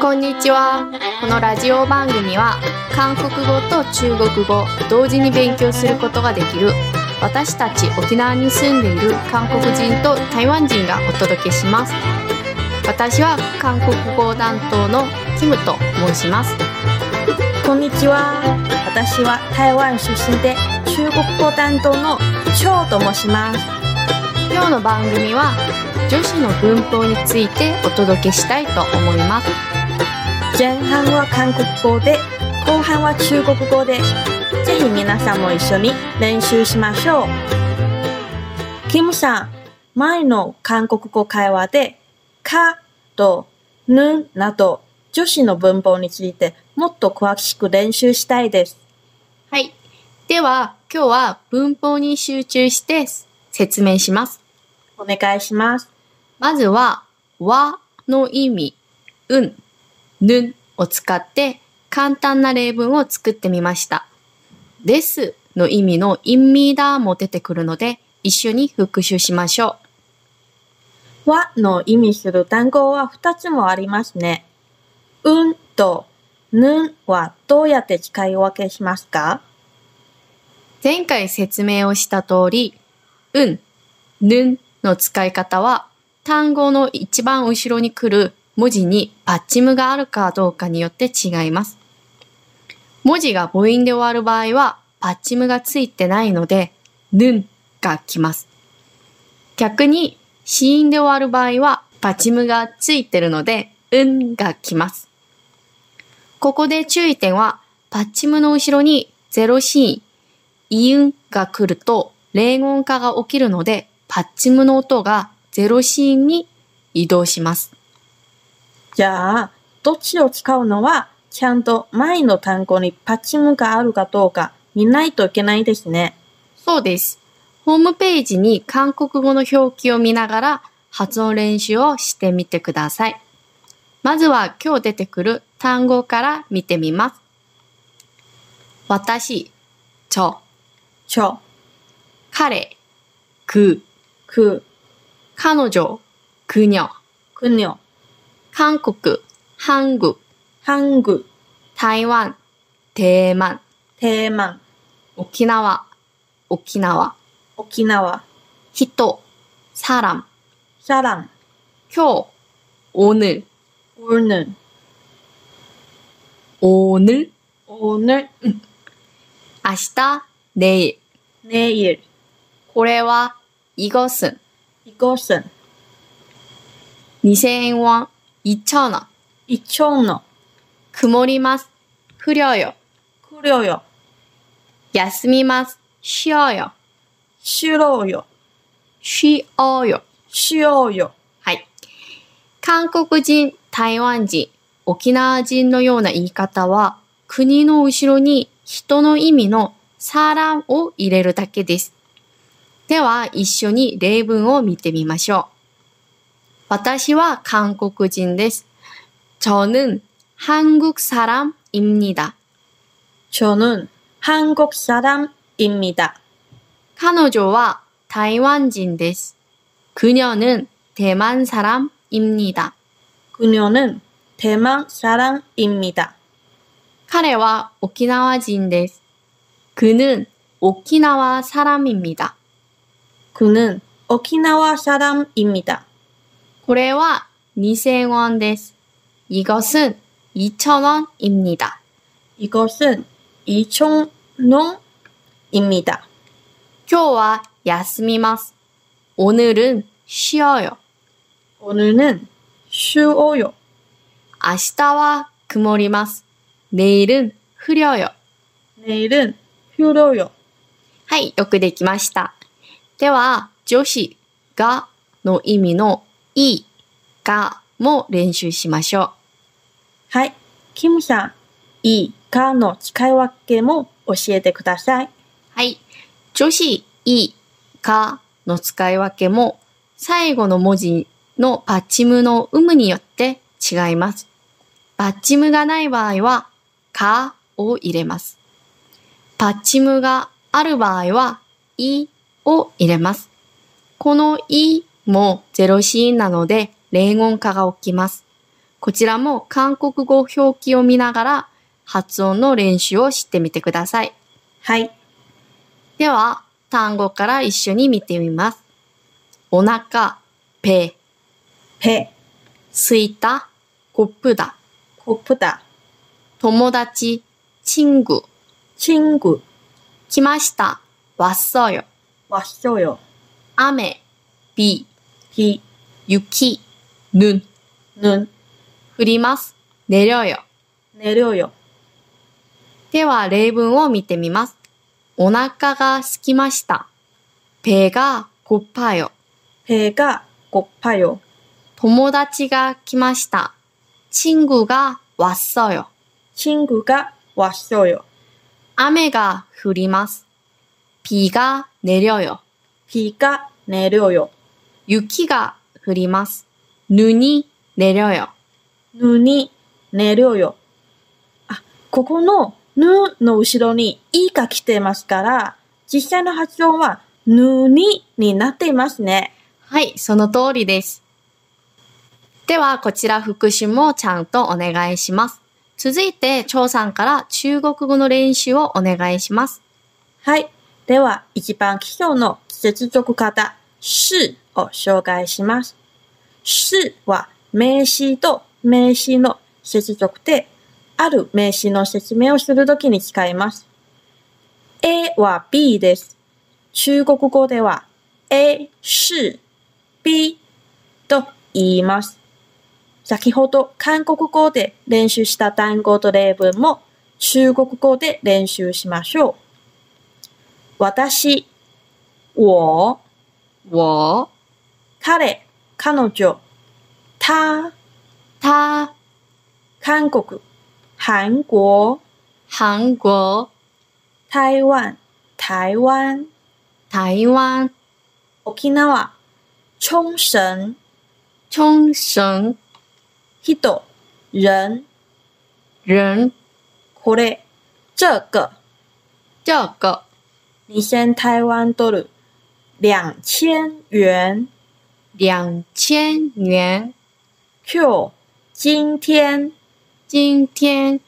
こんにちは。このラジオ番組は韓国語と中国語同時に勉強することができる私たち沖縄に住んでいる韓国人と台湾人がお届けします。私は韓国語担当のキムと申します。こんにちは。私は台湾出身で中国語担当の張と申します。今日の番組は女子の文法についてお届けしたいと思います。前半は韓国語で、後半は中国語で、ぜひ皆さんも一緒に練習しましょう。キムさん、前の韓国語会話で、かとぬなど女子の文法についてもっと詳しく練習したいです。はい。では今日は文法に集中して説明します。お願いします。まずは、わの意味、うん、ぬんを使って簡単な例文を作ってみました。ですの意味のインミーダーも出てくるので一緒に復習しましょわの意味する単語は2つもありますね。うんとぬんはどうやって使い分けしますか？う。前回説明をした通り、うん、ぬんの使い方は単語の一番後ろに来る文字にパッチムがあるかどうかによって違います。文字が母音で終わる場合はパッチムがついてないので、ぬんが来ます。逆に、子音で終わる場合はパッチムがついてるので、うんが来ます。ここで注意点は、パッチムの後ろにゼロ子音、イウンが来ると、例言化が起きるので、パッチムの音がゼロ子音に移動します。じゃあ、どっちを使うのは、ちゃんと前の単語にパッチングがあるかどうか見ないといけないですね。そうです。ホームページに韓国語の表記を見ながら発音練習をしてみてください。まずは今日出てくる単語から見てみます。私、ちょ、ちょ、彼、く、く、彼女、くにょ、くにょ、 한국, 한국, 한국, 타이완, 대만, 대만, 오키나와, 오키나와, 오키나와, 히토, 사람, 사람, 쿄, 오늘, 오늘, 오늘, 오늘, 응. 아시다, 내일, 내일, 고래와 이것은, 이것은, 2000원 は、2,000원。イチョンの、 曇ります。降려 요。 クリョヨ、休みます。쉬어요。 シュロヨ、 쉬어요。 シヨヨ、はい。韓国人、台湾人、沖縄人のような言い方は、国の後ろに人の意味のサランを入れるだけです。では、一緒に例文を見てみましょう。 私は韓国人です。저는 한국 사람입니다. 저는 한국 사람입니다. 彼女は台湾人です。그녀는 대만 사람입니다. 그녀는 대만 사람입니다. 彼は沖縄人です。그는沖縄 사람입니다. 그는 오키나와 사람입니다. これは2000원です。이것은2,000원입니다. 이것은 이총농입니다. 今日は休みます。오늘은 쉬어요. 오늘은 쉬어요. 明日は曇ります。내일은降려 요. 내일은 휴려요. はい、よくできました。では、女子がの意味の いがも練習しましょう。はい。キムさん、い、がの使い分けも教えてください。はい。女子いがの使い分けも最後の文字のパッチムの有無によって違います。パッチムがない場合は、かを入れます。パッチムがある場合は、いを入れます。このいもうゼロシーンなので、冷音化が起きます。こちらも韓国語表記を見ながら発音の練習をしてみてください。はい。では、単語から一緒に見てみます。お腹、ペ、ペ、すいた、コップだ、コップだ。友達、チング、チング。来ました、わっそよ、わっそよ。雨、ビ、비、 雪、눈、 눈、 降ります、내려요。 내려요。 では例文を見てみます。お腹が空きました。배가 고파요。 배가 고파요。 友達が来ました。친구가 왔어요。 친구가 왔어요。 雨が降ります。비가 내려요。 비가 내려요。 雪が降ります。ぬに寝るよ。ぬに寝るよ。あ、ここのぬの後ろにいが来てますから、実際の発音はぬにになっていますね。はい、その通りです。では、こちら復習もちゃんとお願いします。続いて、張さんから中国語の練習をお願いします。はい。では、一番基礎の接続型、是を紹介します。是は名詞と名詞の接続で、ある名詞の説明をするときに使います。A は B です。中国語では A 是 B と言います。先ほど韓国語で練習した単語と例文も中国語で練習しましょう。私、我、我、彼、彼女、他、他、韓国、韓国、韓国、台湾、台湾、台湾、沖縄、沖繩、沖繩、人、人、人、これ、这个、这个、你先台湾ドル、两千元、两千元、今日、今天、今天、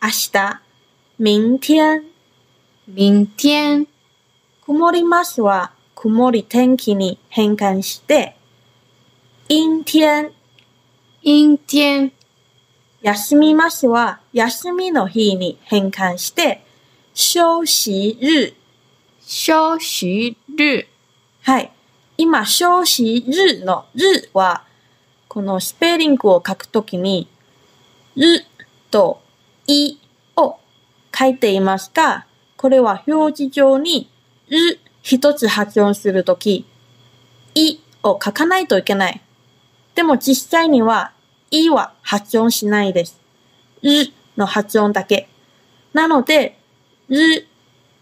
明日、明天、明天、曇りますは曇り天気に変換して、陰天、陰天、休みますは休みの日に変換して、休息日。休息日、はい。今、休息日の日は、このスペリングを書くときに、日といを書いていますが、これは表示上に、日一つ発音するとき、いを書かないといけない。でも実際には、いは発音しないです。日の発音だけ。なので、日、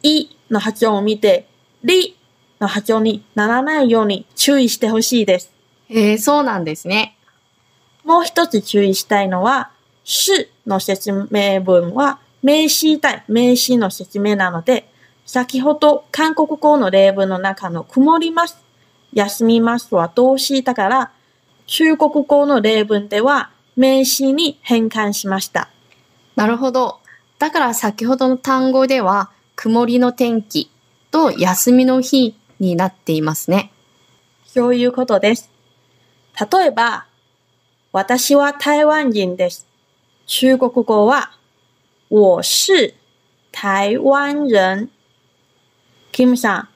いの発音を見て、りの発音にならないように注意してほしいです。えー、そうなんですね。もう一つ注意したいのは、しの説明文は名詞対名詞の説明なので、先ほど韓国語の例文の中の曇ります、休みますは動詞だから、中国語の例文では名詞に変換しました。なるほど。だから先ほどの単語では、曇りの天気と休みの日になっていますね。そういうことです。例えば、私は台湾人です。中国語は、我是台湾人。キムさん、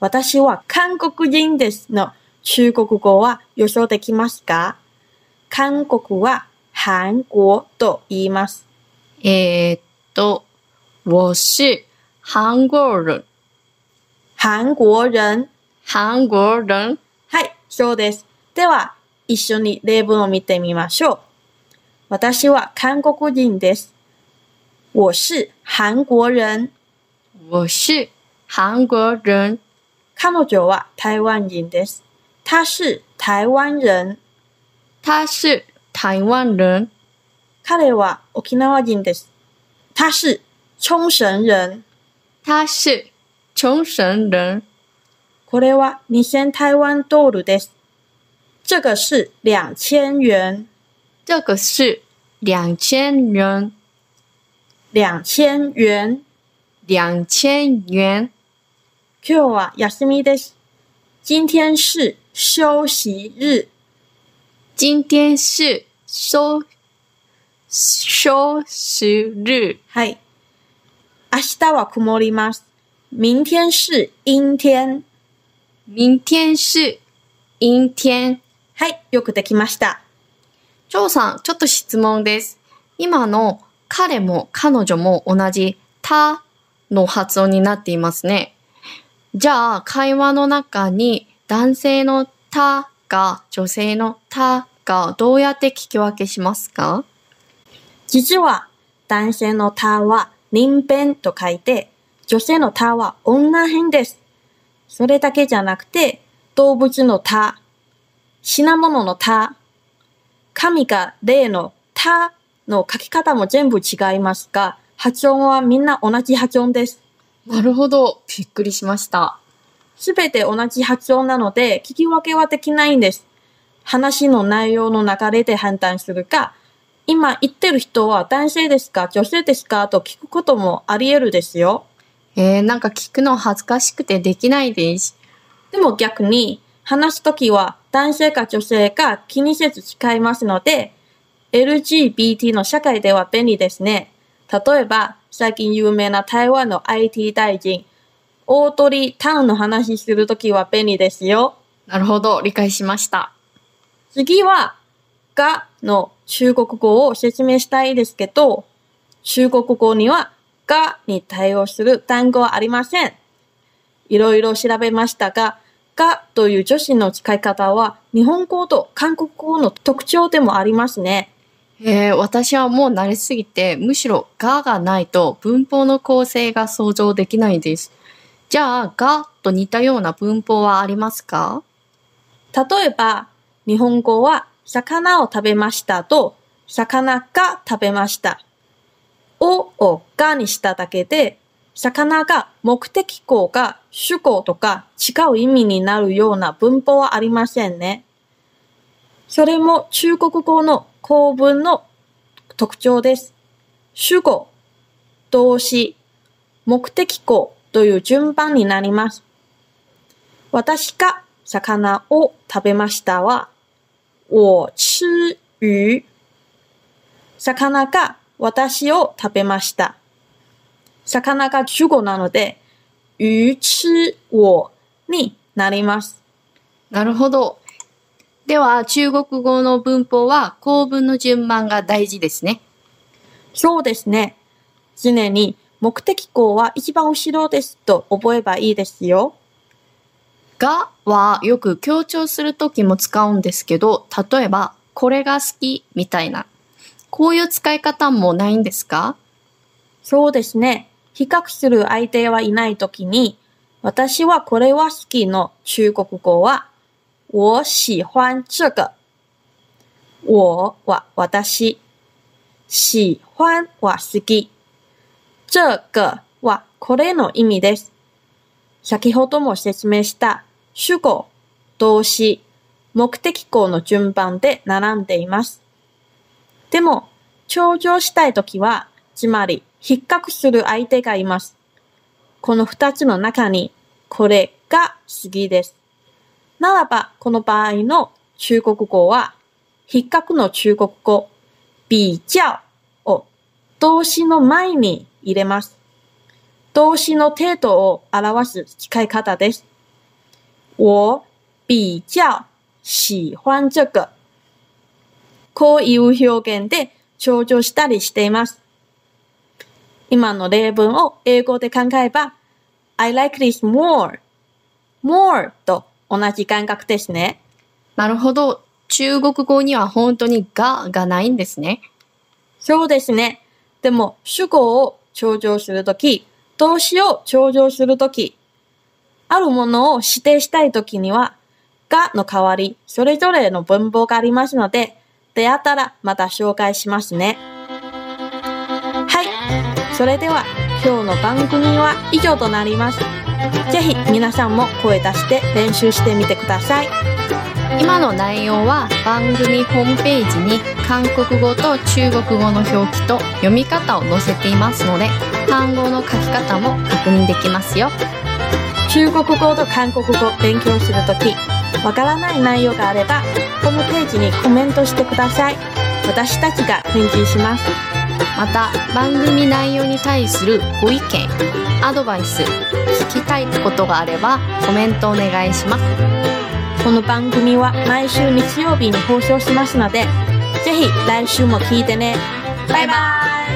私は韓国人ですの中国語は予想できますか？韓国は韓国と言います。えー、っと、我是韓国人。韓国人。韓国人。はい、そうです。では、一緒に例文を見てみましょう。私は韓国人です。我是韓国人。我是韓国人。彼女は台湾人です。他是台湾人。他是台湾人。彼は沖縄人です。他是沖繩人。他是沖繩人。これは2000台湾ドルです。这个是两千元。 这个是两千元，两千元。两千元。今日は休みです。今天是休息日。今天是休休息日。はい。明日は曇ります。 明天是陰天。明天是阴天。はい。よくできました。張さん、ちょっと質問です。今の彼も彼女も同じたの発音になっていますね。じゃあ、会話の中に男性のたが女性のたがどうやって聞き分けしますか？実は、男性の他は人弁と書いて、女性の他は女編です。それだけじゃなくて、動物の他、品物の他、神が霊の他の書き方も全部違いますが、発音はみんな同じ発音です。なるほど。びっくりしました。すべて同じ発音なので、聞き分けはできないんです。話の内容の流れで判断するか、今言ってる人は男性ですか女性ですかと聞くこともあり得るですよ。えー、なんか聞くの恥ずかしくてできないです。でも逆に、話すときは男性か女性か気にせず使いますので、LGBT の社会では便利ですね。例えば、最近有名な台湾の IT 大臣、大鳥タウンの話するときは便利ですよ。なるほど。理解しました。次は、がの中国語を説明したいですけど、中国語にはがに対応する単語はありません。いろいろ調べましたが、がという助詞の使い方は日本語と韓国語の特徴でもありますね。えー、私はもう慣れすぎて、むしろががないと文法の構成が想像できないです。じゃあ、がと似たような文法はありますか？例えば、日本語は魚を食べましたと、魚が食べました。ををがにしただけで、魚が目的語が主語とか違う意味になるような文法はありませんね。それも中国語の構文の特徴です。主語、動詞、目的語という順番になります。私が魚を食べましたは、我吃魚。魚が私を食べました。魚が主語なので、魚吃我になります。なるほど。では、中国語の文法は構文の順番が大事ですね。そうですね。常に目的語は一番後ろですと覚えばいいですよ。がはよく強調するときも使うんですけど、例えば、これが好きみたいな。こういう使い方もないんですか？そうですね。比較する相手はいないときに、私はこれは好きの中国語は、我喜欢这个。我は私。喜欢は好き。这个はこれの意味です。先ほども説明した主語、動詞、目的語の順番で並んでいます。でも、頂上したいときは、つまり、比較する相手がいます。この二つの中に、これが好きです。ならば、この場合の中国語は、比較の中国語、比較を動詞の前に入れます。動詞の程度を表す使い方です。我比較喜歡這個。こういう表現で頂上したりしています。今の例文を英語で考えば、I like this more, more と同じ感覚ですね。なるほど。中国語には本当にががないんですね。そうですね。でも、主語を頂上するとき、動詞を頂上するとき、あるものを指定したいときには、がの代わり、それぞれの文法がありますので、出会ったらまた紹介しますね。はい。それでは、今日の番組は以上となります。ぜひ皆さんも声出して練習してみてください。今の内容は番組ホームページに韓国語と中国語の表記と読み方を載せていますので単語の書き方も確認できますよ中国語と韓国語を勉強するとき、わからない内容があれば、ホームページにコメントしてください。私たちが返事します。また番組内容に対するご意見アドバイス聞きたいことがあればコメントお願いしますこの番組は毎週日曜日に放送しますので、ぜひ来週も聞いてね。バイバイ